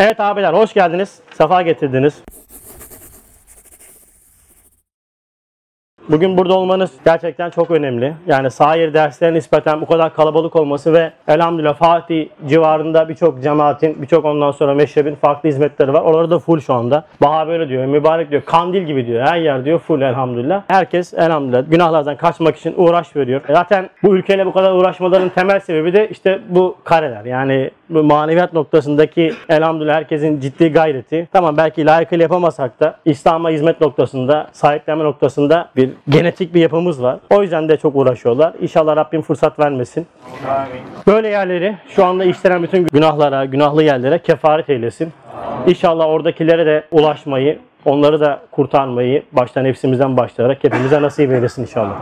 Evet abiler hoş geldiniz. Sefa getirdiniz. Bugün burada olmanız gerçekten çok önemli. Yani sahir derslerin nispeten bu kadar kalabalık olması ve elhamdülillah Fatih civarında birçok cemaatin, birçok ondan sonra meşrebin farklı hizmetleri var. Oraları da full şu anda. Baha böyle diyor, mübarek diyor, kandil gibi diyor. Her yer diyor full elhamdülillah. Herkes elhamdülillah günahlardan kaçmak için uğraş veriyor. Zaten bu ülkeyle bu kadar uğraşmaların temel sebebi de işte bu kareler. Yani bu maneviyat noktasındaki elhamdülillah herkesin ciddi gayreti. Tamam belki layıkıyla yapamasak da İslam'a hizmet noktasında, sahiplenme noktasında bir genetik bir yapımız var. O yüzden de çok uğraşıyorlar. İnşallah Rabbim fırsat vermesin. Böyle yerleri şu anda işlenen bütün günahlara, günahlı yerlere kefaret eylesin. İnşallah oradakilere de ulaşmayı, onları da kurtarmayı başta nefsimizden başlayarak hepimize nasip eylesin inşallah.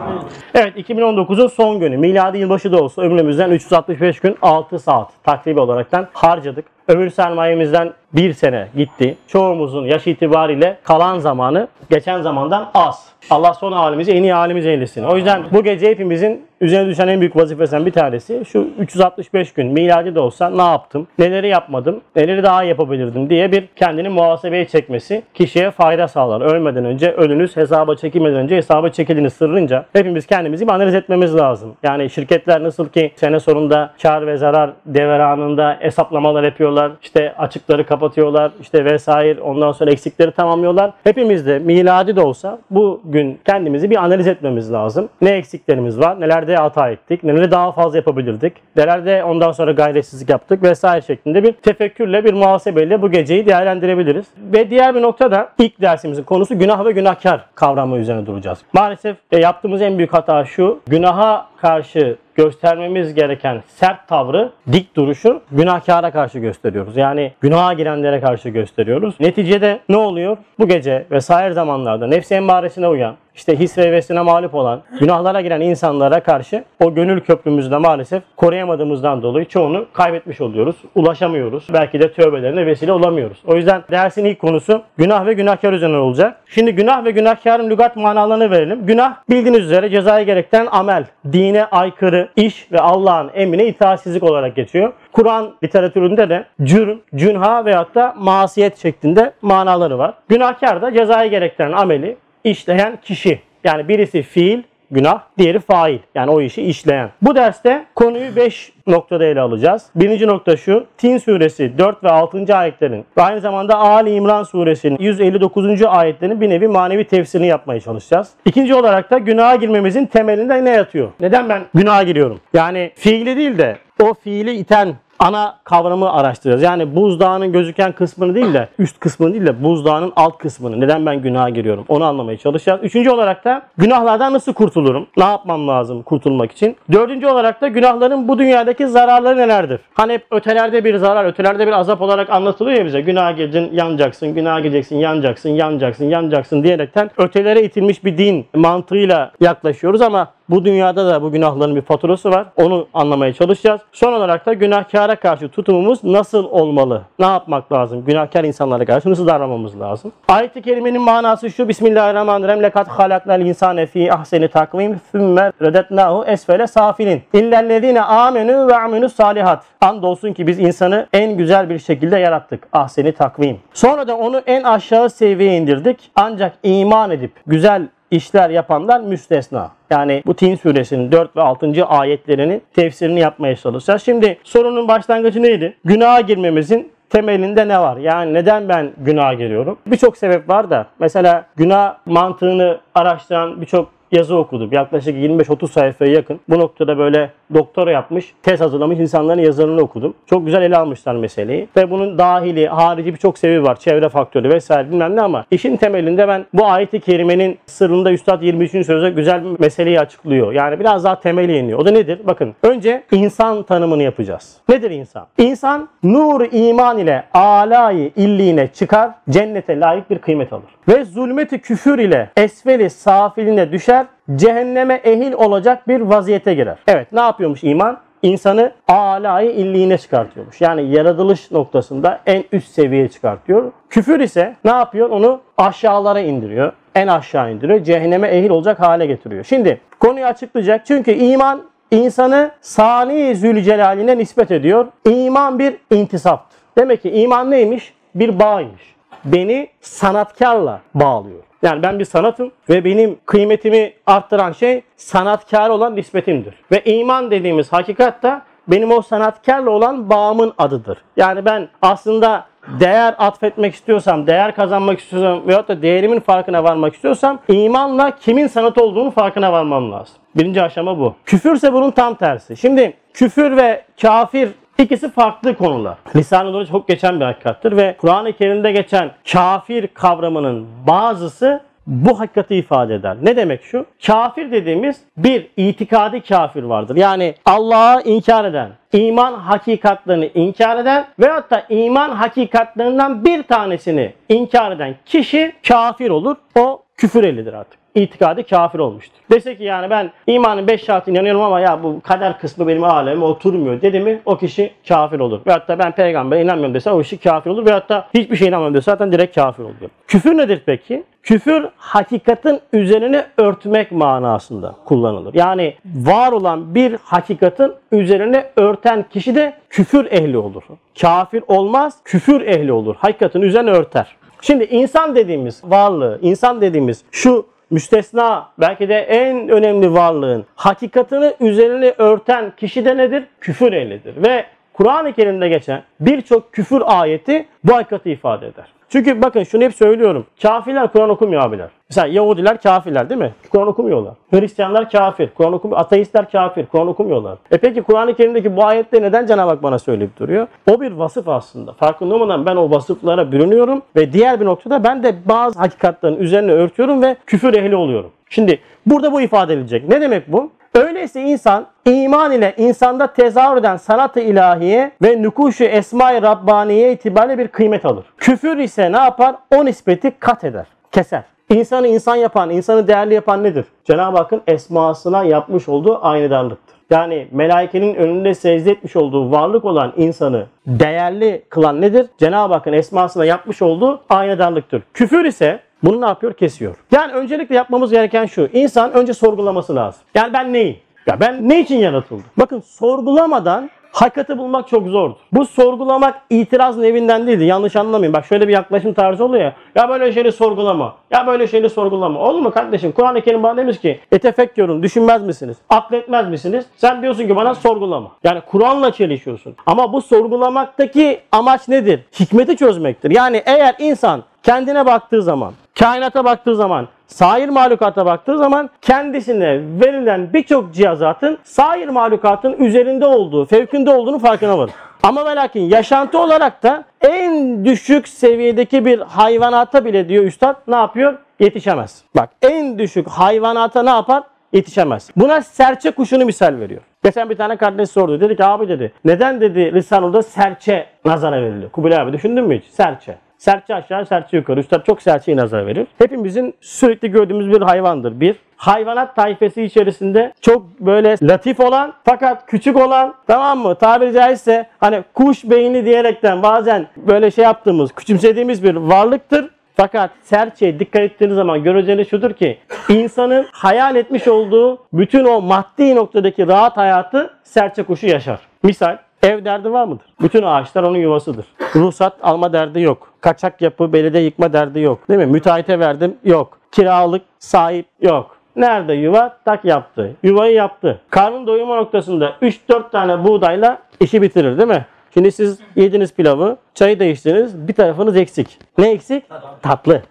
Evet 2019'un son günü. Miladi yılbaşı da olsa ömrümüzden 365 gün 6 saat takribi olaraktan harcadık. Ömür sermayemizden bir sene gitti. Çoğumuzun yaş itibariyle kalan zamanı geçen zamandan az. Allah son halimizi en iyi halimiz eylesin. O yüzden bu gece hepimizin üzerine düşen en büyük vazifesinden bir tanesi şu 365 gün miladi de olsa ne yaptım, neleri yapmadım, neleri daha yapabilirdim diye bir kendini muhasebeye çekmesi kişiye fayda sağlar. Ölmeden önce ölünüz hesaba çekilmeden önce hesaba çekildiğini sırrınca hepimiz kendimizi bir analiz etmemiz lazım. Yani şirketler nasıl ki sene sonunda kar ve zarar devranında hesaplamalar yapıyorlar. İşte açıkları kapatıyorlar. işte vesaire ondan sonra eksikleri tamamlıyorlar. Hepimiz de miladi de olsa bu gün kendimizi bir analiz etmemiz lazım. Ne eksiklerimiz var? Nelerde hata ettik? Neleri daha fazla yapabilirdik? Nelerde ondan sonra gayretsizlik yaptık vesaire şeklinde bir tefekkürle bir muhasebeyle bu geceyi değerlendirebiliriz. Ve diğer bir noktada ilk dersimizin konusu günah ve günahkar kavramı üzerine duracağız. Maalesef e, yaptığımız en büyük hata şu. Günaha karşı göstermemiz gereken sert tavrı, dik duruşu günahkara karşı gösteriyoruz. Yani günaha girenlere karşı gösteriyoruz. Neticede ne oluyor? Bu gece vesaire zamanlarda nefsi emmaresine uyan, işte his ve hevesine mağlup olan, günahlara giren insanlara karşı o gönül köprümüzü de maalesef koruyamadığımızdan dolayı çoğunu kaybetmiş oluyoruz. Ulaşamıyoruz. Belki de tövbelerine vesile olamıyoruz. O yüzden dersin ilk konusu günah ve günahkar üzerine olacak. Şimdi günah ve günahkarın lügat manalarını verelim. Günah bildiğiniz üzere cezaya gerekten amel, dine aykırı iş ve Allah'ın emrine itaatsizlik olarak geçiyor. Kur'an literatüründe de cürüm, cünha veyahut da masiyet şeklinde manaları var. Günahkar da cezaya gerektiren ameli işleyen kişi. Yani birisi fiil, günah, diğeri fail. Yani o işi işleyen. Bu derste konuyu 5 noktada ele alacağız. Birinci nokta şu. Tin suresi 4 ve 6. ayetlerin ve aynı zamanda Ali İmran suresinin 159. ayetlerinin bir nevi manevi tefsirini yapmaya çalışacağız. İkinci olarak da günaha girmemizin temelinde ne yatıyor? Neden ben günaha giriyorum? Yani fiili değil de o fiili iten ana kavramı araştırıyoruz. Yani buzdağının gözüken kısmını değil de üst kısmını değil de buzdağının alt kısmını. Neden ben günaha giriyorum? Onu anlamaya çalışacağız. Üçüncü olarak da günahlardan nasıl kurtulurum? Ne yapmam lazım kurtulmak için? Dördüncü olarak da günahların bu dünyadaki zararları nelerdir? Hani hep ötelerde bir zarar, ötelerde bir azap olarak anlatılıyor ya bize. Günaha girdin, yanacaksın, günaha gideceksin, yanacaksın, yanacaksın, yanacaksın diyerekten ötelere itilmiş bir din mantığıyla yaklaşıyoruz ama bu dünyada da bu günahların bir faturası var. Onu anlamaya çalışacağız. Son olarak da günahkara karşı tutumumuz nasıl olmalı? Ne yapmak lazım? Günahkar insanlara karşı nasıl davranmamız lazım? Ayet-i kerimenin manası şu. Bismillahirrahmanirrahim. Lekat halaknal insane fi ahseni takvim thumme redetnahu esfele safilin. İllellezine amenü ve amenü salihat. Andolsun ki biz insanı en güzel bir şekilde yarattık. Ahseni takvim. Sonra da onu en aşağı seviyeye indirdik. Ancak iman edip güzel işler yapanlar müstesna. Yani bu Tin suresinin 4 ve 6. ayetlerinin tefsirini yapmaya çalışacağız. Şimdi sorunun başlangıcı neydi? Günaha girmemizin temelinde ne var? Yani neden ben günaha giriyorum? Birçok sebep var da mesela günah mantığını araştıran birçok yazı okudum. Yaklaşık 25-30 sayfaya yakın. Bu noktada böyle doktora yapmış, tez hazırlamış insanların yazılarını okudum. Çok güzel ele almışlar meseleyi. Ve bunun dahili, harici birçok sebebi var. Çevre faktörü vesaire bilmem ne ama işin temelinde ben bu ayeti kerimenin sırrında Üstad 23. sözde güzel bir meseleyi açıklıyor. Yani biraz daha temeli iniyor. O da nedir? Bakın önce insan tanımını yapacağız. Nedir insan? İnsan nur iman ile alayı illiğine çıkar, cennete layık bir kıymet alır. Ve zulmeti küfür ile esfeli safiline düşer, cehenneme ehil olacak bir vaziyete girer. Evet ne yapıyormuş iman? İnsanı alayı illiğine çıkartıyormuş. Yani yaratılış noktasında en üst seviyeye çıkartıyor. Küfür ise ne yapıyor? Onu aşağılara indiriyor. En aşağı indiriyor. Cehenneme ehil olacak hale getiriyor. Şimdi konuyu açıklayacak. Çünkü iman insanı Sani Zülcelal'ine nispet ediyor. İman bir intisaptır. Demek ki iman neymiş? Bir bağıymış. Beni sanatkarla bağlıyor. Yani ben bir sanatım ve benim kıymetimi arttıran şey sanatkar olan nispetimdir. Ve iman dediğimiz hakikat da benim o sanatkarla olan bağımın adıdır. Yani ben aslında değer atfetmek istiyorsam, değer kazanmak istiyorsam veyahut da değerimin farkına varmak istiyorsam imanla kimin sanat olduğunu farkına varmam lazım. Birinci aşama bu. Küfürse bunun tam tersi. Şimdi küfür ve kafir İkisi farklı konular. Lisan-ı çok geçen bir hakikattır ve Kur'an-ı Kerim'de geçen kafir kavramının bazısı bu hakikati ifade eder. Ne demek şu? Kafir dediğimiz bir itikadi kafir vardır. Yani Allah'a inkar eden, iman hakikatlerini inkar eden veyahut da iman hakikatlerinden bir tanesini inkar eden kişi kafir olur. O küfür elidir artık itikadi kafir olmuştur. Dese ki yani ben imanın beş şartına inanıyorum ama ya bu kader kısmı benim aleme oturmuyor dedi mi o kişi kafir olur. Veyahut da ben peygambere inanmıyorum dese o kişi kafir olur. Veyahut da hiçbir şey inanmıyorum dese zaten direkt kafir oluyor. Küfür nedir peki? Küfür hakikatin üzerine örtmek manasında kullanılır. Yani var olan bir hakikatin üzerine örten kişi de küfür ehli olur. Kafir olmaz, küfür ehli olur. Hakikatin üzerine örter. Şimdi insan dediğimiz varlığı, insan dediğimiz şu müstesna belki de en önemli varlığın hakikatini üzerine örten kişi de nedir? Küfür ehlidir. Ve Kur'an-ı Kerim'de geçen birçok küfür ayeti bu hakikati ifade eder. Çünkü bakın şunu hep söylüyorum. Kafirler Kur'an okumuyor abiler. Mesela Yahudiler kafirler değil mi? Kur'an okumuyorlar. Hristiyanlar kafir. Kur'an okumuyor. Ateistler kafir. Kur'an okumuyorlar. E peki Kur'an-ı Kerim'deki bu ayette neden Cenab-ı Hak bana söyleyip duruyor? O bir vasıf aslında. Farkında olmadan ben o vasıflara bürünüyorum ve diğer bir noktada ben de bazı hakikatlerin üzerine örtüyorum ve küfür ehli oluyorum. Şimdi burada bu ifade edilecek. Ne demek bu? Öyleyse insan iman ile insanda tezahür eden sanat-ı ilahiye ve nükuşu esma-i Rabbaniye itibariyle bir kıymet alır. Küfür ise ne yapar? O nispeti kat eder, keser. İnsanı insan yapan, insanı değerli yapan nedir? Cenab-ı Hakk'ın esmasına yapmış olduğu aynedarlıktır. Yani melaikenin önünde secde etmiş olduğu varlık olan insanı değerli kılan nedir? Cenab-ı Hakk'ın esmasına yapmış olduğu aynedarlıktır. Küfür ise bunu ne yapıyor? Kesiyor. Yani öncelikle yapmamız gereken şu. İnsan önce sorgulaması lazım. Yani ben neyim? Ya ben ne için yaratıldım? Bakın sorgulamadan hakikati bulmak çok zordur. Bu sorgulamak itiraz nevinden değildi. Yanlış anlamayın. Bak şöyle bir yaklaşım tarzı oluyor ya. Ya böyle şeyleri sorgulama. Ya böyle şeyleri sorgulama. Olur mu kardeşim? Kur'an-ı Kerim bana demiş ki etefekkürün düşünmez misiniz? Akletmez misiniz? Sen diyorsun ki bana sorgulama. Yani Kur'an'la çelişiyorsun. Ama bu sorgulamaktaki amaç nedir? Hikmeti çözmektir. Yani eğer insan kendine baktığı zaman, kainata baktığı zaman, sair mahlukata baktığı zaman kendisine verilen birçok cihazatın sair mahlukatın üzerinde olduğu, fevkinde olduğunu farkına varır. Ama ve lakin yaşantı olarak da en düşük seviyedeki bir hayvanata bile diyor üstad ne yapıyor? Yetişemez. Bak en düşük hayvanata ne yapar? Yetişemez. Buna serçe kuşunu misal veriyor. Geçen bir tane kardeş sordu. Dedi ki abi dedi neden dedi Risale'de serçe nazara veriliyor? Kubilay abi düşündün mü hiç? Serçe. Serçe aşağı, serçe yukarı. Üstad çok serçeyi nazar verir. Hepimizin sürekli gördüğümüz bir hayvandır. Bir, hayvanat tayfesi içerisinde çok böyle latif olan fakat küçük olan tamam mı tabiri caizse hani kuş beyni diyerekten bazen böyle şey yaptığımız küçümsediğimiz bir varlıktır. Fakat serçeye dikkat ettiğiniz zaman göreceğiniz şudur ki insanın hayal etmiş olduğu bütün o maddi noktadaki rahat hayatı serçe kuşu yaşar. Misal Ev derdi var mıdır? Bütün ağaçlar onun yuvasıdır. Ruhsat alma derdi yok. Kaçak yapı, belediye yıkma derdi yok. Değil mi? Müteahhite verdim yok. Kiralık sahip yok. Nerede yuva? Tak yaptı. Yuvayı yaptı. Karnın doyuma noktasında 3-4 tane buğdayla işi bitirir değil mi? Şimdi siz yediniz pilavı, çayı da içtiniz, bir tarafınız eksik. Ne eksik? Tatlı.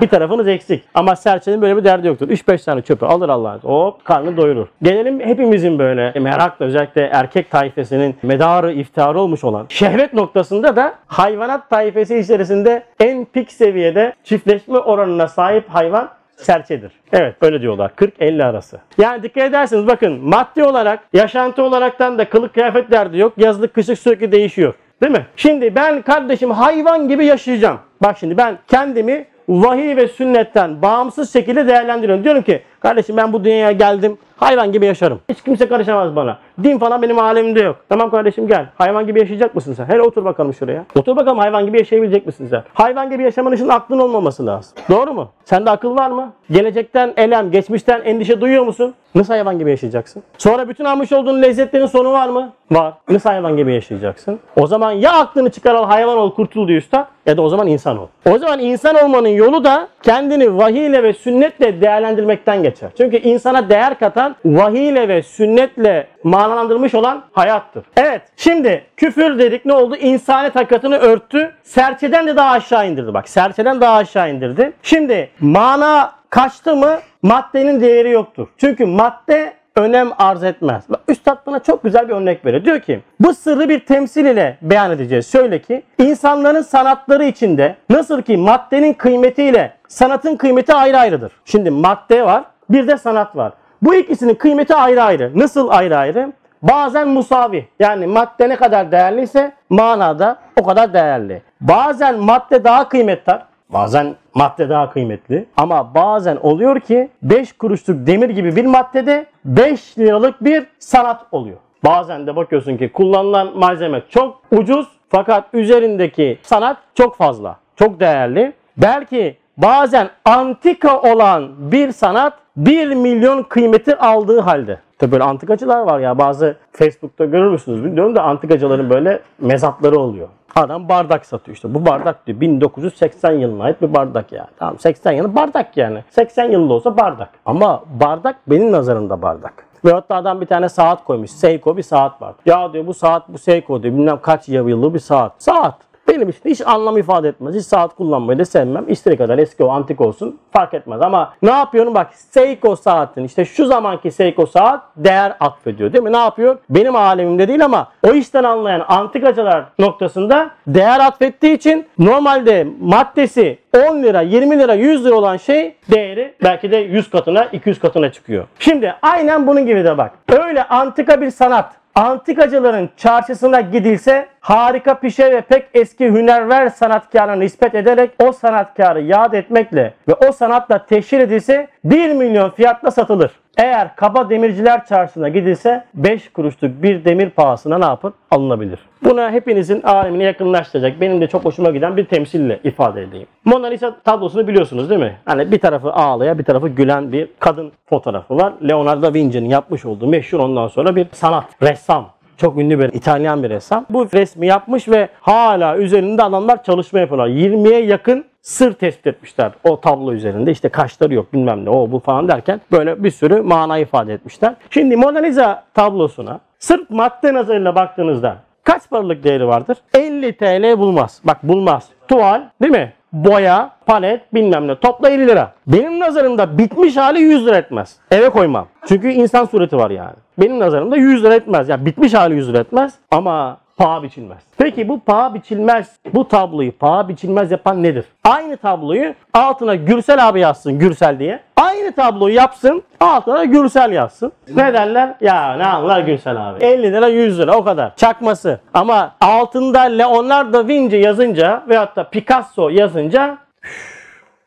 Bir tarafınız eksik. Ama serçenin böyle bir derdi yoktur. 3-5 tane çöpü alır Allah'ın. Hop karnını doyurur. Gelelim hepimizin böyle merakla özellikle erkek tayfesinin medarı iftiharı olmuş olan şehvet noktasında da hayvanat tayfesi içerisinde en pik seviyede çiftleşme oranına sahip hayvan serçedir. Evet öyle diyorlar. 40-50 arası. Yani dikkat ederseniz bakın maddi olarak yaşantı olaraktan da kılık kıyafet derdi yok. Yazlık kışlık sürekli değişiyor. Değil mi? Şimdi ben kardeşim hayvan gibi yaşayacağım. Bak şimdi ben kendimi vahiy ve sünnetten bağımsız şekilde değerlendiriyorum. Diyorum ki kardeşim ben bu dünyaya geldim hayvan gibi yaşarım. Hiç kimse karışamaz bana. Din falan benim alemimde yok. Tamam kardeşim gel. Hayvan gibi yaşayacak mısın sen? Hele otur bakalım şuraya. Otur bakalım hayvan gibi yaşayabilecek misin sen? Hayvan gibi yaşaman için aklın olmaması lazım. Doğru mu? Sende akıl var mı? Gelecekten elem, geçmişten endişe duyuyor musun? Nasıl hayvan gibi yaşayacaksın? Sonra bütün almış olduğun lezzetlerin sonu var mı? Var. Nasıl hayvan gibi yaşayacaksın? O zaman ya aklını çıkar al hayvan ol kurtul diyor üstad ya da o zaman insan ol. O zaman insan olmanın yolu da kendini vahiy ile ve sünnetle değerlendirmekten geçer. Çünkü insana değer katan vahiy ile ve sünnetle manalandırmış olan hayattır. Evet şimdi küfür dedik ne oldu? İnsanet hakikatini örttü. Serçeden de daha aşağı indirdi bak. Serçeden daha aşağı indirdi. Şimdi mana kaçtı mı maddenin değeri yoktur. Çünkü madde önem arz etmez. Üstad buna çok güzel bir örnek veriyor. Diyor ki bu sırrı bir temsil ile beyan edeceğiz. Şöyle ki insanların sanatları içinde nasıl ki maddenin kıymetiyle sanatın kıymeti ayrı ayrıdır. Şimdi madde var bir de sanat var. Bu ikisinin kıymeti ayrı ayrı. Nasıl ayrı ayrı? Bazen musavi. Yani madde ne kadar değerliyse manada o kadar değerli. Bazen madde daha kıymetli. Bazen madde daha kıymetli. Ama bazen oluyor ki 5 kuruşluk demir gibi bir maddede 5 liralık bir sanat oluyor. Bazen de bakıyorsun ki kullanılan malzeme çok ucuz fakat üzerindeki sanat çok fazla. Çok değerli. Belki bazen antika olan bir sanat 1 milyon kıymeti aldığı halde. Tabii böyle antikacılar var ya bazı Facebook'ta görür müsünüz bilmiyorum da antikacıların böyle mezatları oluyor. Adam bardak satıyor işte. Bu bardak diyor 1980 yılına ait bir bardak yani. Tamam 80 yılı bardak yani. 80 yılında olsa bardak. Ama bardak benim nazarımda bardak. Ve hatta adam bir tane saat koymuş. Seiko bir saat var. Ya diyor bu saat bu Seiko diyor. Bilmem kaç yıllık bir saat. Saat. Benim için hiç anlam ifade etmez. Hiç saat kullanmayı da sevmem. İstediği kadar eski o antik olsun fark etmez. Ama ne yapıyorum bak Seiko saatin işte şu zamanki Seiko saat değer atfediyor değil mi? Ne yapıyor? Benim alemimde değil ama o işten anlayan antikacılar noktasında değer atfettiği için normalde maddesi 10 lira, 20 lira, 100 lira olan şey değeri belki de 100 katına, 200 katına çıkıyor. Şimdi aynen bunun gibi de bak. Öyle antika bir sanat antikacıların çarşısına gidilse harika pişe ve pek eski hünerver sanatkarına nispet ederek o sanatkarı yad etmekle ve o sanatla teşhir edilse 1 milyon fiyatla satılır. Eğer kaba demirciler çarşısına gidilse 5 kuruşluk bir demir pahasına ne yapın? Alınabilir. Buna hepinizin alemine yakınlaştıracak. Benim de çok hoşuma giden bir temsille ifade edeyim. Mona Lisa tablosunu biliyorsunuz değil mi? Hani bir tarafı ağlayan bir tarafı gülen bir kadın fotoğrafı var. Leonardo da Vinci'nin yapmış olduğu meşhur ondan sonra bir sanat, ressam. Çok ünlü bir İtalyan bir ressam. Bu resmi yapmış ve hala üzerinde adamlar çalışma yapıyorlar. 20'ye yakın sır tespit etmişler o tablo üzerinde. İşte kaşları yok bilmem ne o bu falan derken böyle bir sürü mana ifade etmişler. Şimdi Mona Lisa tablosuna sırf madde nazarıyla baktığınızda kaç paralık değeri vardır? 50 TL bulmaz. Bak bulmaz. Tuval değil mi? Boya, palet bilmem ne. Topla 50 lira. Benim nazarımda bitmiş hali 100 lira etmez. Eve koymam. Çünkü insan sureti var yani. Benim nazarımda 100 lira etmez. Yani bitmiş hali 100 lira etmez. Ama paha biçilmez. Peki bu paha biçilmez, bu tabloyu paha biçilmez yapan nedir? Aynı tabloyu altına Gürsel abi yazsın Gürsel diye. Aynı tabloyu yapsın altına Gürsel yazsın. Ne derler? Ya ne anlar Gürsel abi. 50 lira 100 lira o kadar. Çakması. Ama altında Leonardo da Vinci yazınca veyahut da Picasso yazınca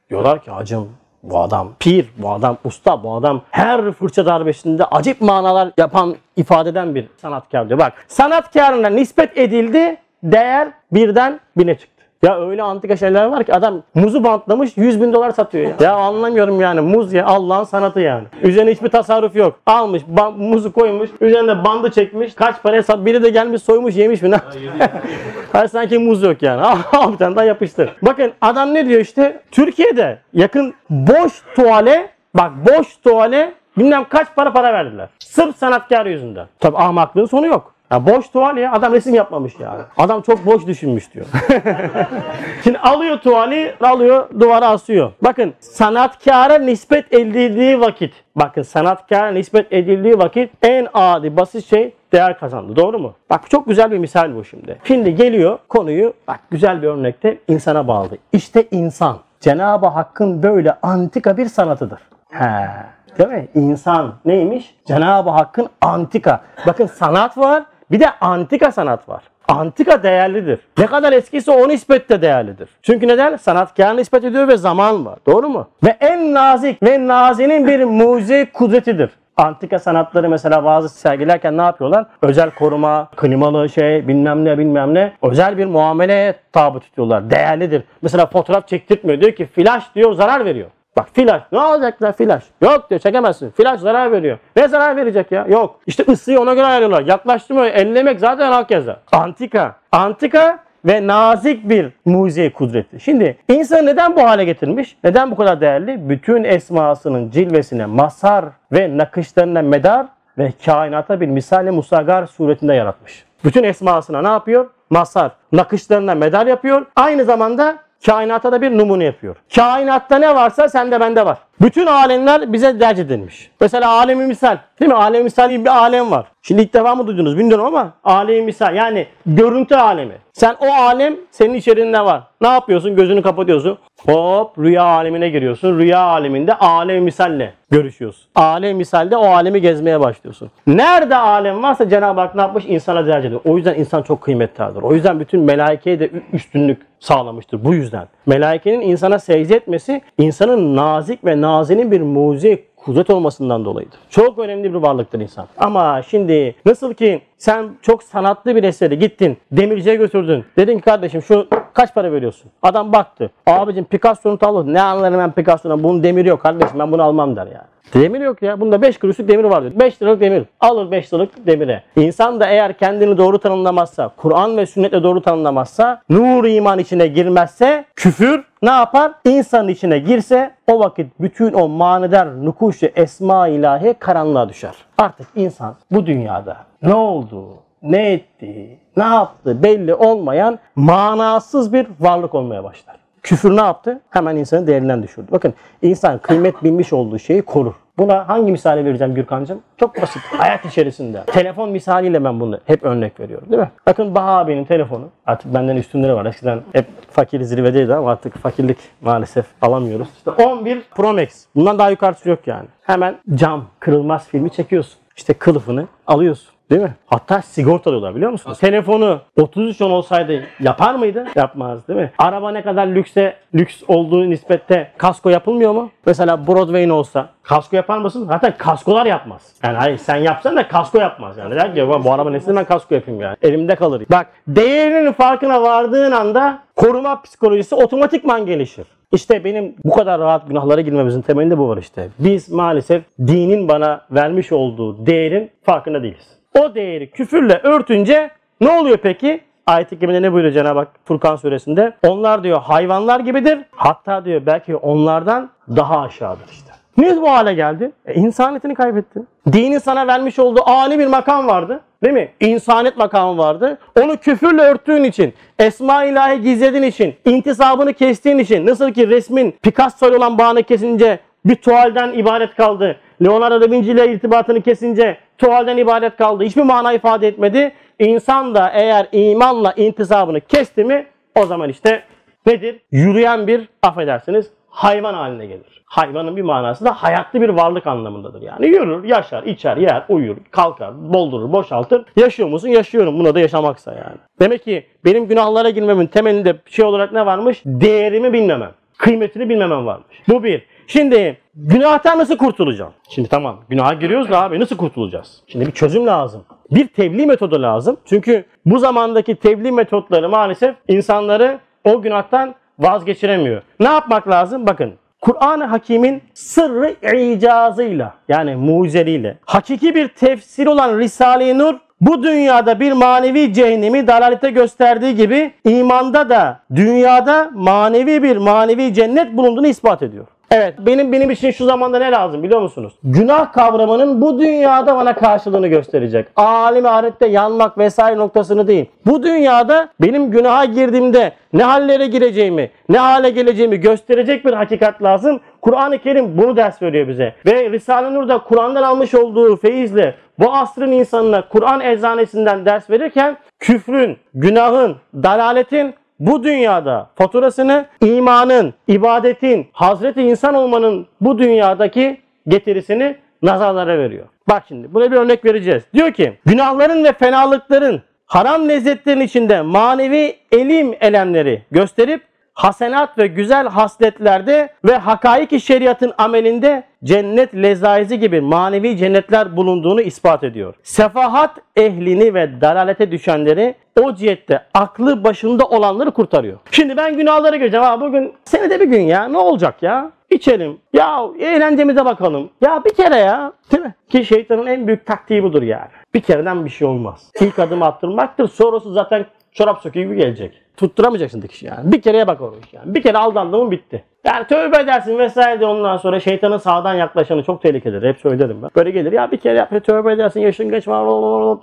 diyorlar ki hacım bu adam pir, bu adam usta, bu adam her fırça darbesinde acip manalar yapan, ifade eden bir sanatkar diyor. Bak sanatkarına nispet edildi, değer birden bine çıktı. Ya öyle antika şeyler var ki adam muzu bantlamış 100 bin dolar satıyor ya. Ya anlamıyorum yani muz ya Allah'ın sanatı yani. Üzerine hiçbir tasarruf yok. Almış muzu koymuş üzerine bandı çekmiş kaç paraya sat biri de gelmiş soymuş yemiş mi ne? Hayır sanki muz yok yani. Al bir tane daha yapıştır. Bakın adam ne diyor işte Türkiye'de yakın boş tuvale bak boş tuvale bilmem kaç para para verdiler. Sırf sanatkar yüzünden. Tabi ahmaklığın sonu yok. Ya boş tuval ya adam resim yapmamış yani. Adam çok boş düşünmüş diyor. Şimdi alıyor tuvali alıyor duvara asıyor. Bakın sanatkara nispet edildiği vakit bakın sanatkara nispet edildiği vakit en adi basit şey değer kazandı. Doğru mu? Bak çok güzel bir misal bu şimdi. Şimdi geliyor konuyu bak güzel bir örnekte insana bağladı. İşte insan Cenab-ı Hakk'ın böyle antika bir sanatıdır. He. Değil mi? İnsan neymiş? Cenab-ı Hakk'ın antika. Bakın sanat var, bir de antika sanat var. Antika değerlidir. Ne kadar eskiyse o nispette değerlidir. Çünkü neden? Sanatkar nispet ediyor ve zaman var. Doğru mu? Ve en nazik ve nazinin bir mucize kudretidir. Antika sanatları mesela bazı sergilerken ne yapıyorlar? Özel koruma, klimalı şey bilmem ne bilmem ne. Özel bir muameleye tabi tutuyorlar. Değerlidir. Mesela fotoğraf çektirtmiyor. Diyor ki flash diyor zarar veriyor. Bak flash ne olacak lan flash? Yok diyor çekemezsin. Flash zarar veriyor. Ne zarar verecek ya? Yok. İşte ısıyı ona göre ayarlıyorlar. Yaklaştırmıyor. Ellemek zaten hakeza. Antika. Antika ve nazik bir mucize kudreti. Şimdi insan neden bu hale getirmiş? Neden bu kadar değerli? Bütün esmasının cilvesine mazhar ve nakışlarına medar ve kainata bir misale musagar suretinde yaratmış. Bütün esmasına ne yapıyor? Mazhar, nakışlarına medar yapıyor. Aynı zamanda kainata da bir numune yapıyor. Kainatta ne varsa sende bende var. Bütün alemler bize derc edilmiş. Mesela alemi misal. Değil mi? Alemi misal gibi bir alem var. Şimdi ilk defa mı duydunuz bilmiyorum ama alemi misal yani görüntü alemi. Sen o alem senin içerisinde var. Ne yapıyorsun? Gözünü kapatıyorsun. Hop rüya alemine giriyorsun. Rüya aleminde alem misalle görüşüyorsun. Alem misalde o alemi gezmeye başlıyorsun. Nerede alem varsa Cenab-ı Hak ne yapmış? İnsana derc ediyor. O yüzden insan çok kıymetlidir. O yüzden bütün melaikeye de üstünlük sağlamıştır. Bu yüzden. Melaikenin insana secde etmesi insanın nazik ve nazinin bir mucize kudret olmasından dolayıdır. Çok önemli bir varlıktır insan. Ama şimdi nasıl ki sen çok sanatlı bir eseri gittin, demirciye götürdün. Dedin ki kardeşim şu kaç para veriyorsun? Adam baktı. Abicim Picasso'nu tavla. Ne anlarım ben Picasso'dan? Bunun demiri yok kardeşim ben bunu almam der yani. Demir yok ya. Bunda 5 kuruşluk demir var diyor. 5 liralık demir. Alır 5 liralık demire. İnsan da eğer kendini doğru tanımlamazsa, Kur'an ve sünnetle doğru tanımlamazsa, nur iman içine girmezse, küfür ne yapar? İnsanın içine girse o vakit bütün o manidar nukuşu esma ilahi karanlığa düşer. Artık insan bu dünyada ne oldu, ne etti, ne yaptı belli olmayan manasız bir varlık olmaya başlar. Küfür ne yaptı? Hemen insanı değerinden düşürdü. Bakın insan kıymet bilmiş olduğu şeyi korur. Buna hangi misali vereceğim Gürkan'cığım? Çok basit. Hayat içerisinde. Telefon misaliyle ben bunu hep örnek veriyorum değil mi? Bakın Baha abinin telefonu. Artık benden üstünleri var. Eskiden hep fakir zirvedeydi ama artık fakirlik maalesef alamıyoruz. İşte 11 Pro Max. Bundan daha yukarısı yok yani. Hemen cam kırılmaz filmi çekiyorsun. İşte kılıfını alıyorsun. Değil mi? Hatta sigortalıyorlar biliyor musunuz? Telefonu 33 on olsaydı yapar mıydı? Yapmaz değil mi? Araba ne kadar lükse lüks olduğu nispette kasko yapılmıyor mu? Mesela Broadway'in olsa kasko yapar mısın? Zaten kaskolar yapmaz. Yani hayır sen yapsan da kasko yapmaz yani. Der ki bu araba nesini ben kasko yapayım yani. Elimde kalır. Bak değerinin farkına vardığın anda koruma psikolojisi otomatikman gelişir. İşte benim bu kadar rahat günahlara girmemizin temelinde bu var işte. Biz maalesef dinin bana vermiş olduğu değerin farkında değiliz. O değeri küfürle örtünce ne oluyor peki? Ayet-i Kerime'de ne buyuruyor Cenab-ı Hak Furkan suresinde? Onlar diyor hayvanlar gibidir. Hatta diyor belki onlardan daha aşağıdır işte. Niye bu hale geldi? E, insaniyetini kaybettin. Dinin sana vermiş olduğu âli bir makam vardı. Değil mi? İnsanet makamı vardı. Onu küfürle örttüğün için, esma ilahi gizlediğin için, intisabını kestiğin için, nasıl ki resmin Picasso olan bağını kesince bir tuvalden ibaret kaldı. Leonardo da Vinci ile irtibatını kesince tuvalden ibaret kaldı. Hiçbir mana ifade etmedi. İnsan da eğer imanla intisabını kesti mi o zaman işte nedir? Yürüyen bir affedersiniz hayvan haline gelir. Hayvanın bir manası da hayatlı bir varlık anlamındadır. Yani yürür, yaşar, içer, yer, uyur, kalkar, doldurur, boşaltır. Yaşıyor musun? Yaşıyorum. Buna da yaşamaksa yani. Demek ki benim günahlara girmemin temelinde şey olarak ne varmış? Değerimi bilmemem. Kıymetini bilmemem varmış. Bu bir. Şimdi günahtan nasıl kurtulacağım? Şimdi tamam günaha giriyoruz da abi nasıl kurtulacağız? Şimdi bir çözüm lazım. Bir tebliğ metodu lazım. Çünkü bu zamandaki tebliğ metotları maalesef insanları o günahtan vazgeçiremiyor. Ne yapmak lazım? Bakın Kur'an-ı Hakim'in sırrı icazıyla yani mucizeliyle hakiki bir tefsir olan Risale-i Nur bu dünyada bir manevi cehennemi dalalete gösterdiği gibi imanda da dünyada manevi bir manevi cennet bulunduğunu ispat ediyor. Evet benim benim için şu zamanda ne lazım biliyor musunuz? Günah kavramının bu dünyada bana karşılığını gösterecek. Alim ahirette yanmak vesaire noktasını değil. Bu dünyada benim günaha girdiğimde ne hallere gireceğimi, ne hale geleceğimi gösterecek bir hakikat lazım. Kur'an-ı Kerim bunu ders veriyor bize. Ve Risale-i Nur da Kur'an'dan almış olduğu feyizle bu asrın insanına Kur'an eczanesinden ders verirken küfrün, günahın, dalaletin bu dünyada faturasını imanın, ibadetin, Hazreti insan olmanın bu dünyadaki getirisini nazarlara veriyor. Bak şimdi buna bir örnek vereceğiz. Diyor ki günahların ve fenalıkların haram lezzetlerin içinde manevi elim elemleri gösterip hasenat ve güzel hasletlerde ve hakaiki şeriatın amelinde cennet lezaizi gibi manevi cennetler bulunduğunu ispat ediyor. Sefahat ehlini ve dalalete düşenleri o cihette aklı başında olanları kurtarıyor. Şimdi ben günahlara gireceğim. Ha bugün senede bir gün ya ne olacak ya? İçelim. Ya eğlencemize bakalım. Ya bir kere ya. Değil mi? Ki şeytanın en büyük taktiği budur yani. Bir kereden bir şey olmaz. İlk adım attırmaktır. Sonrası zaten çorap söküğü gibi gelecek. Tutturamayacaksın dikiş yani. Bir kereye bak oraya yani. Bir kere aldandın mı bitti. Yani tövbe edersin vesaire de ondan sonra şeytanın sağdan yaklaşanı çok tehlikelidir. Hep söylerim ben. Böyle gelir ya bir kere yap tövbe edersin yaşın geç var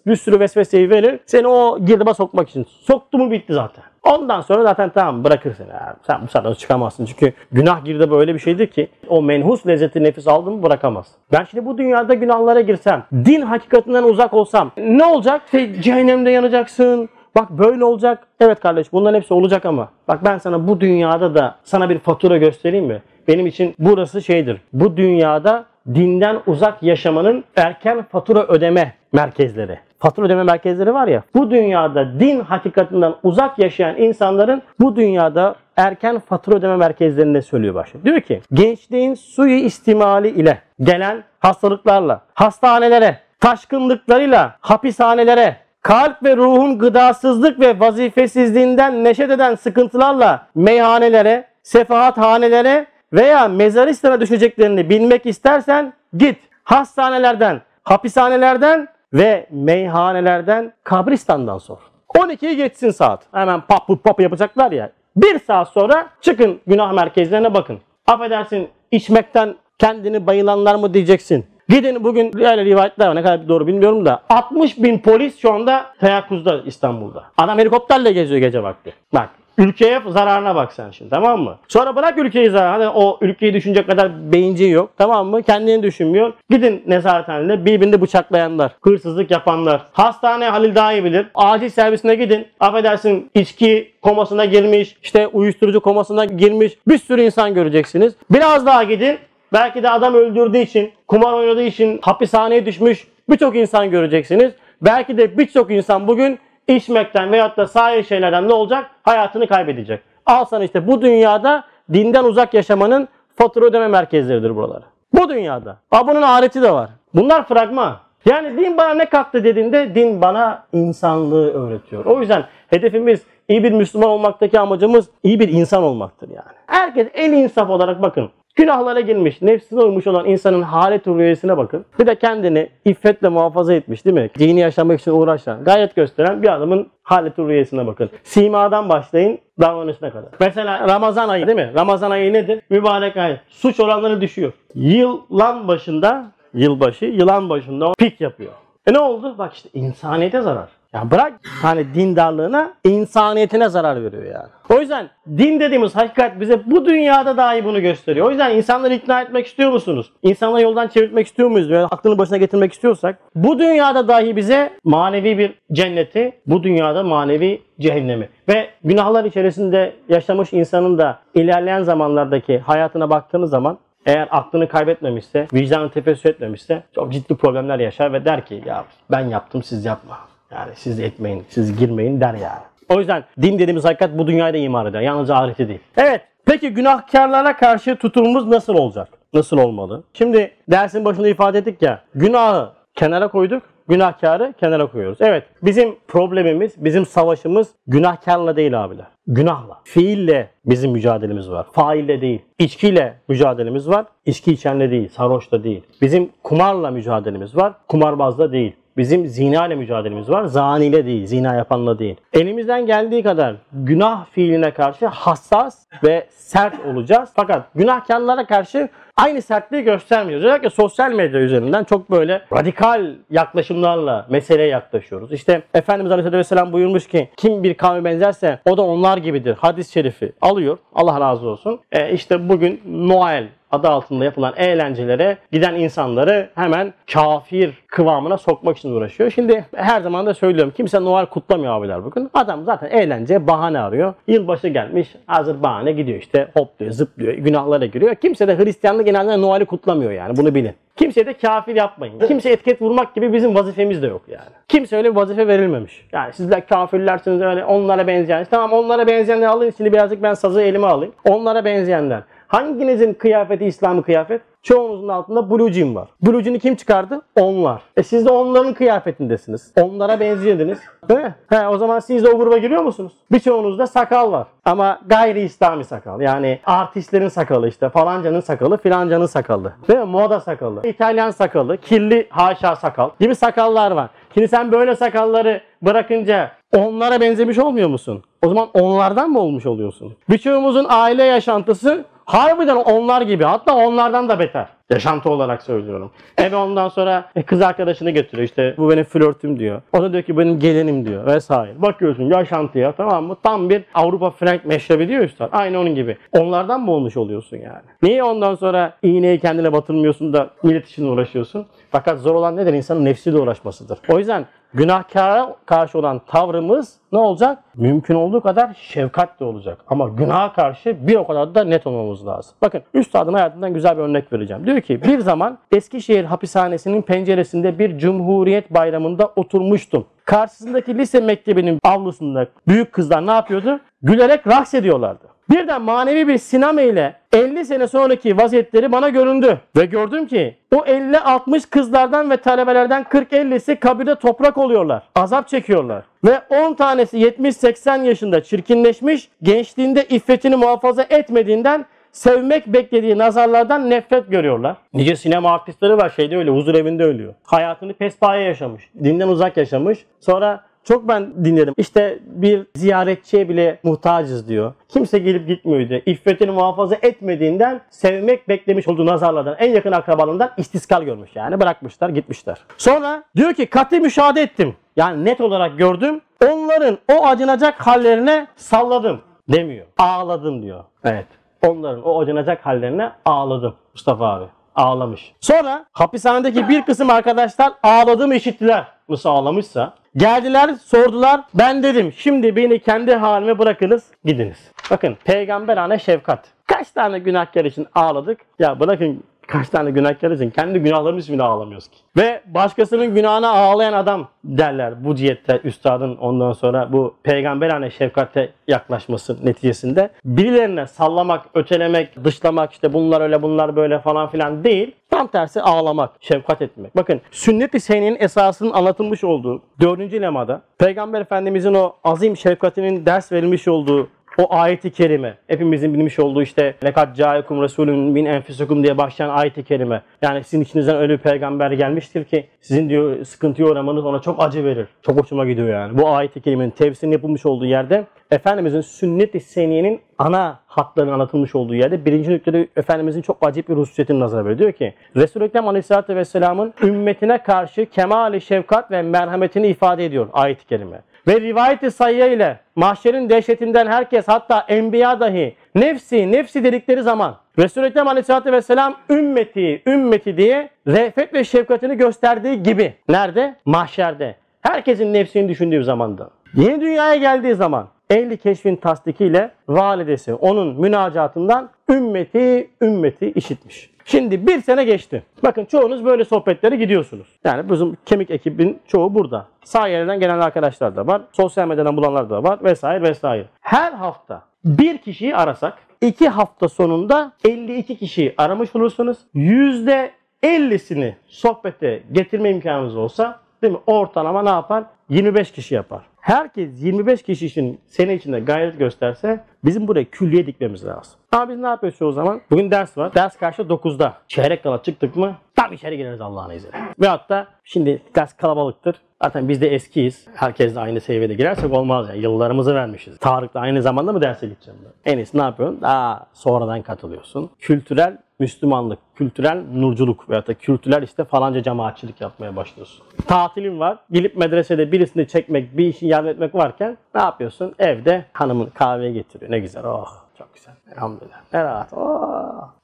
bir sürü vesveseyi verir. Seni o girdaba sokmak için. Soktu mu bitti zaten. Ondan sonra zaten tamam bırakır seni. Yani sen bu saatten çıkamazsın. Çünkü günah girdabı öyle bir şeydir ki o menhus lezzeti nefis aldın mı bırakamaz. Ben şimdi bu dünyada günahlara girsem, din hakikatinden uzak olsam ne olacak? İşte cehennemde yanacaksın, Bak böyle olacak. Evet kardeş bunların hepsi olacak ama bak ben sana bu dünyada da sana bir fatura göstereyim mi? Benim için burası şeydir. Bu dünyada dinden uzak yaşamanın erken fatura ödeme merkezleri. Fatura ödeme merkezleri var ya. Bu dünyada din hakikatinden uzak yaşayan insanların bu dünyada erken fatura ödeme merkezlerinde söylüyor başta. Diyor ki gençliğin suyu istimali ile gelen hastalıklarla, hastanelere, taşkınlıklarıyla, hapishanelere, kalp ve ruhun gıdasızlık ve vazifesizliğinden neşet eden sıkıntılarla meyhanelere, sefahathanelere veya mezaristana düşeceklerini bilmek istersen git hastanelerden, hapishanelerden ve meyhanelerden kabristandan sor. 12'yi geçsin saat. Hemen pap pap pap yapacaklar ya. Bir saat sonra çıkın günah merkezlerine bakın. Affedersin içmekten kendini bayılanlar mı diyeceksin. Gidin bugün öyle rivayetler var ne kadar doğru bilmiyorum da 60 bin polis şu anda teyakkuzda İstanbul'da. Adam helikopterle geziyor gece vakti. Bak Ülkeye zararına bak sen şimdi tamam mı? Sonra bırak ülkeyi zarar. Hani o ülkeyi düşünecek kadar beyinciği yok tamam mı? Kendini düşünmüyor. Gidin nezarethanede birbirini bıçaklayanlar, hırsızlık yapanlar. Hastane Halil daha iyi bilir. Acil servisine gidin. Affedersin içki komasına girmiş, işte uyuşturucu komasına girmiş bir sürü insan göreceksiniz. Biraz daha gidin. Belki de adam öldürdüğü için, kumar oynadığı için hapishaneye düşmüş birçok insan göreceksiniz. Belki de birçok insan bugün içmekten veyahut da sair şeylerden ne olacak? Hayatını kaybedecek. Al sana işte bu dünyada dinden uzak yaşamanın fatura ödeme merkezleridir buraları. Bu dünyada. Ha bunun ahireti de var. Bunlar fragman. Yani din bana ne kattı dediğinde din bana insanlığı öğretiyor. O yüzden hedefimiz iyi bir Müslüman olmaktaki amacımız iyi bir insan olmaktır yani. Herkes en insaf olarak bakın. Günahlara girmiş, nefsine uymuş olan insanın halet rüyesine bakın. Bir de kendini iffetle muhafaza etmiş değil mi? Dini yaşamak için uğraşan, gayet gösteren bir adamın halet rüyesine bakın. Simadan başlayın davranışına kadar. Mesela Ramazan ayı değil mi? Ramazan ayı nedir? Mübarek ay. Suç oranları düşüyor. Yılan başında, yılbaşı, yılan başında pik yapıyor. E ne oldu? Bak işte insaniyete zarar. Ya bırak hani dindarlığına, insaniyetine zarar veriyor yani. O yüzden din dediğimiz hakikat bize bu dünyada dahi bunu gösteriyor. O yüzden insanları ikna etmek istiyor musunuz? İnsanları yoldan çevirmek istiyor muyuz? Veya aklını başına getirmek istiyorsak bu dünyada dahi bize manevi bir cenneti, bu dünyada manevi cehennemi ve günahlar içerisinde yaşamış insanın da ilerleyen zamanlardaki hayatına baktığınız zaman eğer aklını kaybetmemişse, vicdanı tefessü etmemişse çok ciddi problemler yaşar ve der ki ya ben yaptım siz yapma. Yani siz etmeyin, siz girmeyin der yani. O yüzden din dediğimiz hakikat bu dünyayı da imar eder. Yalnızca ahireti değil. Evet. Peki günahkarlara karşı tutumumuz nasıl olacak? Nasıl olmalı? Şimdi dersin başında ifade ettik ya. Günahı kenara koyduk. Günahkarı kenara koyuyoruz. Evet bizim problemimiz, bizim savaşımız günahkarla değil abiler. Günahla. Fiille bizim mücadelemiz var. Faille değil. İçkiyle mücadelemiz var. İçki içenle değil, sarhoşla değil. Bizim kumarla mücadelemiz var. Kumarbazla değil. Bizim zina ile mücadelemiz var. Zaniyle değil, zina yapanla değil. Elimizden geldiği kadar günah fiiline karşı hassas ve sert olacağız. Fakat günahkarlara karşı aynı sertliği göstermiyoruz. Özellikle sosyal medya üzerinden çok böyle radikal yaklaşımlarla meseleye yaklaşıyoruz. İşte Efendimiz Aleyhisselatü Vesselam buyurmuş ki kim bir kavme benzerse o da onlar gibidir. Hadis-i şerifi alıyor. Allah razı olsun. E işte bugün Noel adı altında yapılan eğlencelere giden insanları hemen kafir kıvamına sokmak için uğraşıyor. Şimdi her zaman da söylüyorum kimse Noel kutlamıyor abiler bugün. Adam zaten eğlence bahane arıyor. Yılbaşı gelmiş hazır bahane gidiyor işte hopluyor zıplıyor günahlara giriyor. Kimse de Hristiyanlık genelde Noel'i kutlamıyor yani bunu bilin. Kimseye de kafir yapmayın. Kimseye etiket vurmak gibi bizim vazifemiz de yok yani. Kimse öyle bir vazife verilmemiş. Yani sizler kafirlersiniz öyle onlara benzeyen. Tamam onlara benzeyenleri alın şimdi birazcık ben sazı elime alayım. Onlara benzeyenler. Hanginizin kıyafeti İslami kıyafet? Çoğunuzun altında blue jean var. Blue jean'i kim çıkardı? Onlar. E siz de onların kıyafetindesiniz. Onlara benziyordunuz. Değil mi? He, o zaman siz de o gruba giriyor musunuz? Birçoğunuzda sakal var. Ama gayri İslami sakal. Yani artistlerin sakalı işte. Falancanın sakalı, filancanın sakalı. Değil mi? Moda sakalı. İtalyan sakalı, kirli haşa sakal gibi sakallar var. Şimdi sen böyle sakalları bırakınca onlara benzemiş olmuyor musun? O zaman onlardan mı olmuş oluyorsun? Birçoğumuzun aile yaşantısı harbiden onlar gibi. Hatta onlardan da beter. Yaşantı olarak söylüyorum. Eve ondan sonra e, kız arkadaşını getiriyor işte bu benim flörtüm diyor. O da diyor ki benim gelinim diyor vesaire. Bakıyorsun yaşantıya tamam mı? Tam bir Avrupa Frank meşrebi diyor üstad. Aynı onun gibi. Onlardan mı olmuş oluyorsun yani? Niye ondan sonra iğneyi kendine batırmıyorsun da millet için uğraşıyorsun? Fakat zor olan nedir? İnsanın nefsiyle uğraşmasıdır. O yüzden günahkara karşı olan tavrımız ne olacak? Mümkün olduğu kadar şefkatli olacak. Ama günaha karşı bir o kadar da net olmamız lazım. Bakın üstadın hayatından güzel bir örnek vereceğim. Diyor ki bir zaman Eskişehir hapishanesinin penceresinde bir Cumhuriyet bayramında oturmuştum. Karşısındaki lise mektebinin avlusunda büyük kızlar ne yapıyordu? Gülerek raks ediyorlardı. Birden manevi bir sinema ile 50 sene sonraki vaziyetleri bana göründü. Ve gördüm ki o 50-60 kızlardan ve talebelerden 40-50'si kabirde toprak oluyorlar. Azap çekiyorlar. Ve 10 tanesi 70-80 yaşında çirkinleşmiş, gençliğinde iffetini muhafaza etmediğinden sevmek beklediği nazarlardan nefret görüyorlar. Nice sinema artistleri var şeyde öyle huzur evinde ölüyor. Hayatını pespaye yaşamış. Dinden uzak yaşamış. Sonra çok ben dinlerim. İşte bir ziyaretçiye bile muhtacız diyor. Kimse gelip gitmiyor diyor. İffetini muhafaza etmediğinden sevmek beklemiş olduğu nazarlardan en yakın akrabalarından istiskal görmüş yani. Bırakmışlar gitmişler. Sonra diyor ki katı müşahede ettim. Yani net olarak gördüm. Onların o acınacak hallerine salladım demiyor. Ağladım diyor. Evet. Onların o acınacak hallerine ağladım Mustafa abi. Ağlamış. Sonra hapishanedeki bir kısım arkadaşlar ağladığımı işittiler. Nasıl ağlamışsa. Geldiler sordular. Ben dedim şimdi beni kendi halime bırakınız gidiniz. Bakın peygamberane şefkat. Kaç tane günahkar için ağladık? Ya bırakın kaç tane günahkar için kendi günahlarımız için bile ağlamıyoruz ki. Ve başkasının günahına ağlayan adam derler bu cihette üstadın ondan sonra bu peygamberane şefkate yaklaşması neticesinde birilerine sallamak, ötelemek, dışlamak işte bunlar öyle bunlar böyle falan filan değil. Tam tersi ağlamak, şefkat etmek. Bakın sünnet-i seninin esasının anlatılmış olduğu 4. lemada Peygamber Efendimizin o azim şefkatinin ders verilmiş olduğu o ayeti kerime hepimizin bilmiş olduğu işte lekad caikum resulun min enfusikum diye başlayan ayeti kerime. Yani sizin içinizden öyle bir peygamber gelmiştir ki sizin diyor sıkıntıya uğramanız ona çok acı verir. Çok hoşuma gidiyor yani. Bu ayeti kerimenin tefsirinin yapılmış olduğu yerde Efendimizin sünnet-i seniyenin ana hatlarının anlatılmış olduğu yerde birinci nüktede Efendimizin çok acayip bir hususiyetini nazara veriyor. Diyor ki Resul-i Ekrem Aleyhisselatü Vesselam'ın ümmetine karşı kemali şefkat ve merhametini ifade ediyor ayet-i kerime. Ve rivayet-i sayya ile mahşerin dehşetinden herkes hatta enbiya dahi nefsi nefsi dedikleri zaman Resul-i Ekrem Aleyhisselatü Vesselam ümmeti ümmeti diye rehfet ve şefkatini gösterdiği gibi. Nerede? Mahşerde. Herkesin nefsini düşündüğü zamanda. Yeni dünyaya geldiği zaman ehli keşfin tasdikiyle validesi onun münacatından ümmeti ümmeti işitmiş. Şimdi bir sene geçti. Bakın çoğunuz böyle sohbetlere gidiyorsunuz. Yani bizim kemik ekibin çoğu burada. Sağ yerden gelen arkadaşlar da var. Sosyal medyadan bulanlar da var vesaire vesaire. Her hafta bir kişiyi arasak iki hafta sonunda 52 kişiyi aramış olursunuz. %50'sini sohbete getirme imkanınız olsa değil mi? Ortalama ne yapar? 25 kişi yapar. Herkes 25 kişi için sene içinde gayret gösterse bizim buraya külliye dikmemiz lazım. Ama biz ne yapıyoruz o zaman? Bugün ders var. Ders karşı 9'da. Çeyrek kala çıktık mı tam içeri gireriz Allah'ın izniyle. Ve hatta şimdi ders kalabalıktır. Zaten biz de eskiyiz. Herkes de aynı seviyede girersek olmaz yani. Yıllarımızı vermişiz. Tarık da aynı zamanda mı derse gideceğim ben? En iyisi ne yapıyorsun? Daha sonradan katılıyorsun. Kültürel Müslümanlık kültürel nurculuk veyahut da kültürel işte falanca cemaatçilik yapmaya başlıyorsun. Tatilin var. Gelip medresede birisini çekmek, bir işin yardım etmek varken ne yapıyorsun? Evde hanımın kahveye getiriyor. Ne güzel. Oh çok güzel. Elhamdülillah. Ne rahat.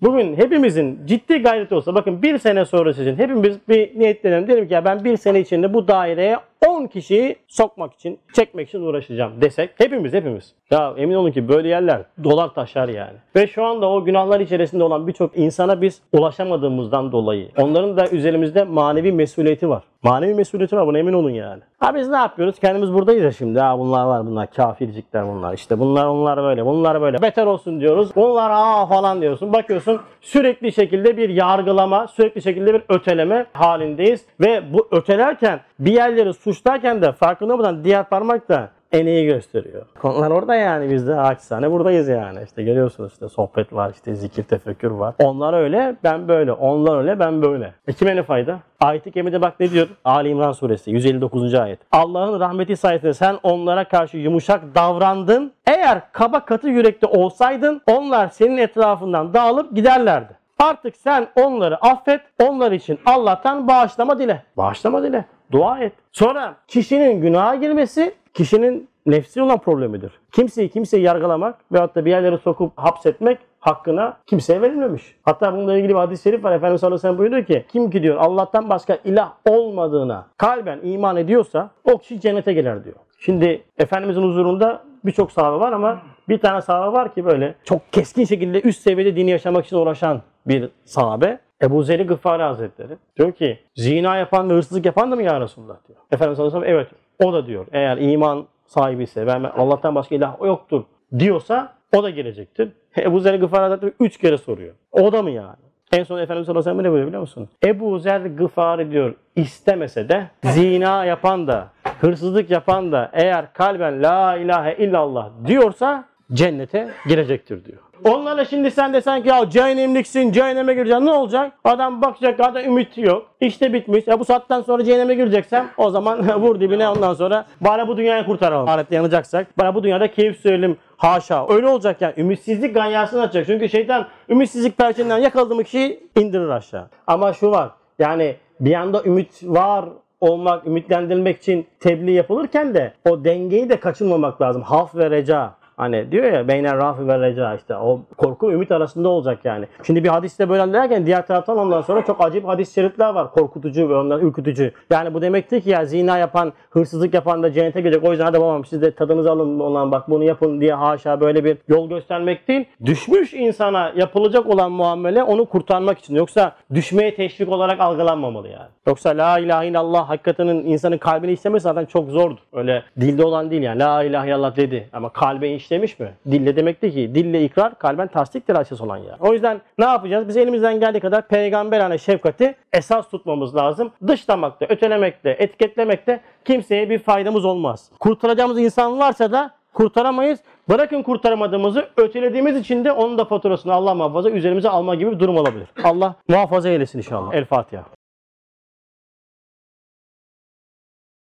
Bugün hepimizin ciddi gayreti olsa bakın bir sene sonra sizin hepimiz bir niyetlenelim. Dedim ki ya ben bir sene içinde bu daireye 10 kişiyi sokmak için, çekmek için uğraşacağım desek hepimiz hepimiz. Ya emin olun ki böyle yerler dolar taşar yani. Ve şu anda o günahlar içerisinde olan birçok insana biz ulaşamadığımızdan dolayı onların da üzerimizde manevi mesuliyeti var. Manevi mesuliyeti var buna emin olun yani. Ha biz ne yapıyoruz? Kendimiz buradayız ya şimdi. Ha bunlar var bunlar kafircikler bunlar. İşte bunlar onlar böyle bunlar böyle. Beter olsun diyoruz. Bunlar aa falan diyorsun. Bakıyorsun sürekli şekilde bir yargılama, sürekli şekilde bir öteleme halindeyiz. Ve bu ötelerken bir yerleri suçlarken de farkında olmadan diğer parmak da eneği gösteriyor. Konular orada yani biz de açsane buradayız yani. İşte görüyorsunuz işte sohbet var, işte zikir, tefekkür var. Onlar öyle, ben böyle. Onlar öyle, ben böyle. E kime ne fayda? Ayet-i Kerime'de bak ne diyor? Ali İmran suresi 159. ayet. Allah'ın rahmeti sayesinde sen onlara karşı yumuşak davrandın. Eğer kaba katı yürekli olsaydın onlar senin etrafından dağılıp giderlerdi. Artık sen onları affet, onlar için Allah'tan bağışlama dile. Bağışlama dile. Dua et. Sonra kişinin günaha girmesi kişinin nefsi olan problemidir. Kimseyi kimseyi yargılamak veyahut da bir yerlere sokup hapsetmek hakkına kimseye verilmemiş. Hatta bununla ilgili bir hadis-i şerif var. Efendimiz sallallahu aleyhi buyuruyor ki kim ki diyor Allah'tan başka ilah olmadığına kalben iman ediyorsa o kişi cennete girer diyor. Şimdi Efendimizin huzurunda birçok sahabe var ama bir tane sahabe var ki böyle çok keskin şekilde üst seviyede dini yaşamak için uğraşan bir sahabe. Ebu Zer Gıfari Hazretleri diyor ki zina yapan ve hırsızlık yapan da mı ya Resulullah diyor. Efendimiz sallallahu aleyhi ve sellem evet o da diyor. Eğer iman sahibi ise ben Allah'tan başka ilah yoktur diyorsa o da gelecektir. Ebu Zer Gıfari Hazretleri üç kere soruyor. O da mı yani? En son Efendimiz sallallahu aleyhi ve sellem ne biliyor musun? Ebu Zer Gıfari diyor istemese de zina yapan da hırsızlık yapan da eğer kalben la ilahe illallah diyorsa cennete girecektir diyor. Onlara şimdi sen desen ki ya cehennemliksin, cehenneme gireceksin ne olacak? Adam bakacak zaten ümit yok. İşte bitmiş. Ya bu saatten sonra cehenneme gireceksem o zaman vur dibine ondan sonra bana bu dünyayı kurtaralım. Ahirette yanacaksak bana bu dünyada keyif sürelim. Haşa. Öyle olacak yani. Ümitsizlik ganyasını açacak. Çünkü şeytan ümitsizlik perçininden yakaladı mı kişiyi indirir aşağı. Ama şu var. Yani bir anda ümit var olmak, ümitlendirilmek için tebliğ yapılırken de o dengeyi de kaçırmamak lazım. Haf ve reca. Hani diyor ya beynen rafi ve reca işte o korku ümit arasında olacak yani. Şimdi bir hadiste böyle derken diğer taraftan ondan sonra çok acayip hadis şeritler var. Korkutucu ve ondan ürkütücü. Yani bu demektir ki ya zina yapan, hırsızlık yapan da cennete girecek. O yüzden hadi babam siz de tadınızı alın olan bak bunu yapın diye haşa böyle bir yol göstermek değil. Düşmüş insana yapılacak olan muamele onu kurtarmak için. Yoksa düşmeye teşvik olarak algılanmamalı yani. Yoksa la ilahe illallah hakikatinin insanın kalbini işlemesi zaten çok zordur. Öyle dilde olan değil yani. La ilahe illallah dedi ama kalbe işlemiş mi? Dille demekti ki dille ikrar kalben tasdiktir asas olan ya. O yüzden ne yapacağız? Biz elimizden geldiği kadar peygamberane şefkati esas tutmamız lazım. Dışlamakta, ötelemekte, etiketlemekte kimseye bir faydamız olmaz. Kurtaracağımız insan varsa da kurtaramayız. Bırakın kurtaramadığımızı ötelediğimiz için de onun da faturasını Allah muhafaza üzerimize alma gibi bir durum olabilir. Allah muhafaza eylesin inşallah. El Fatiha.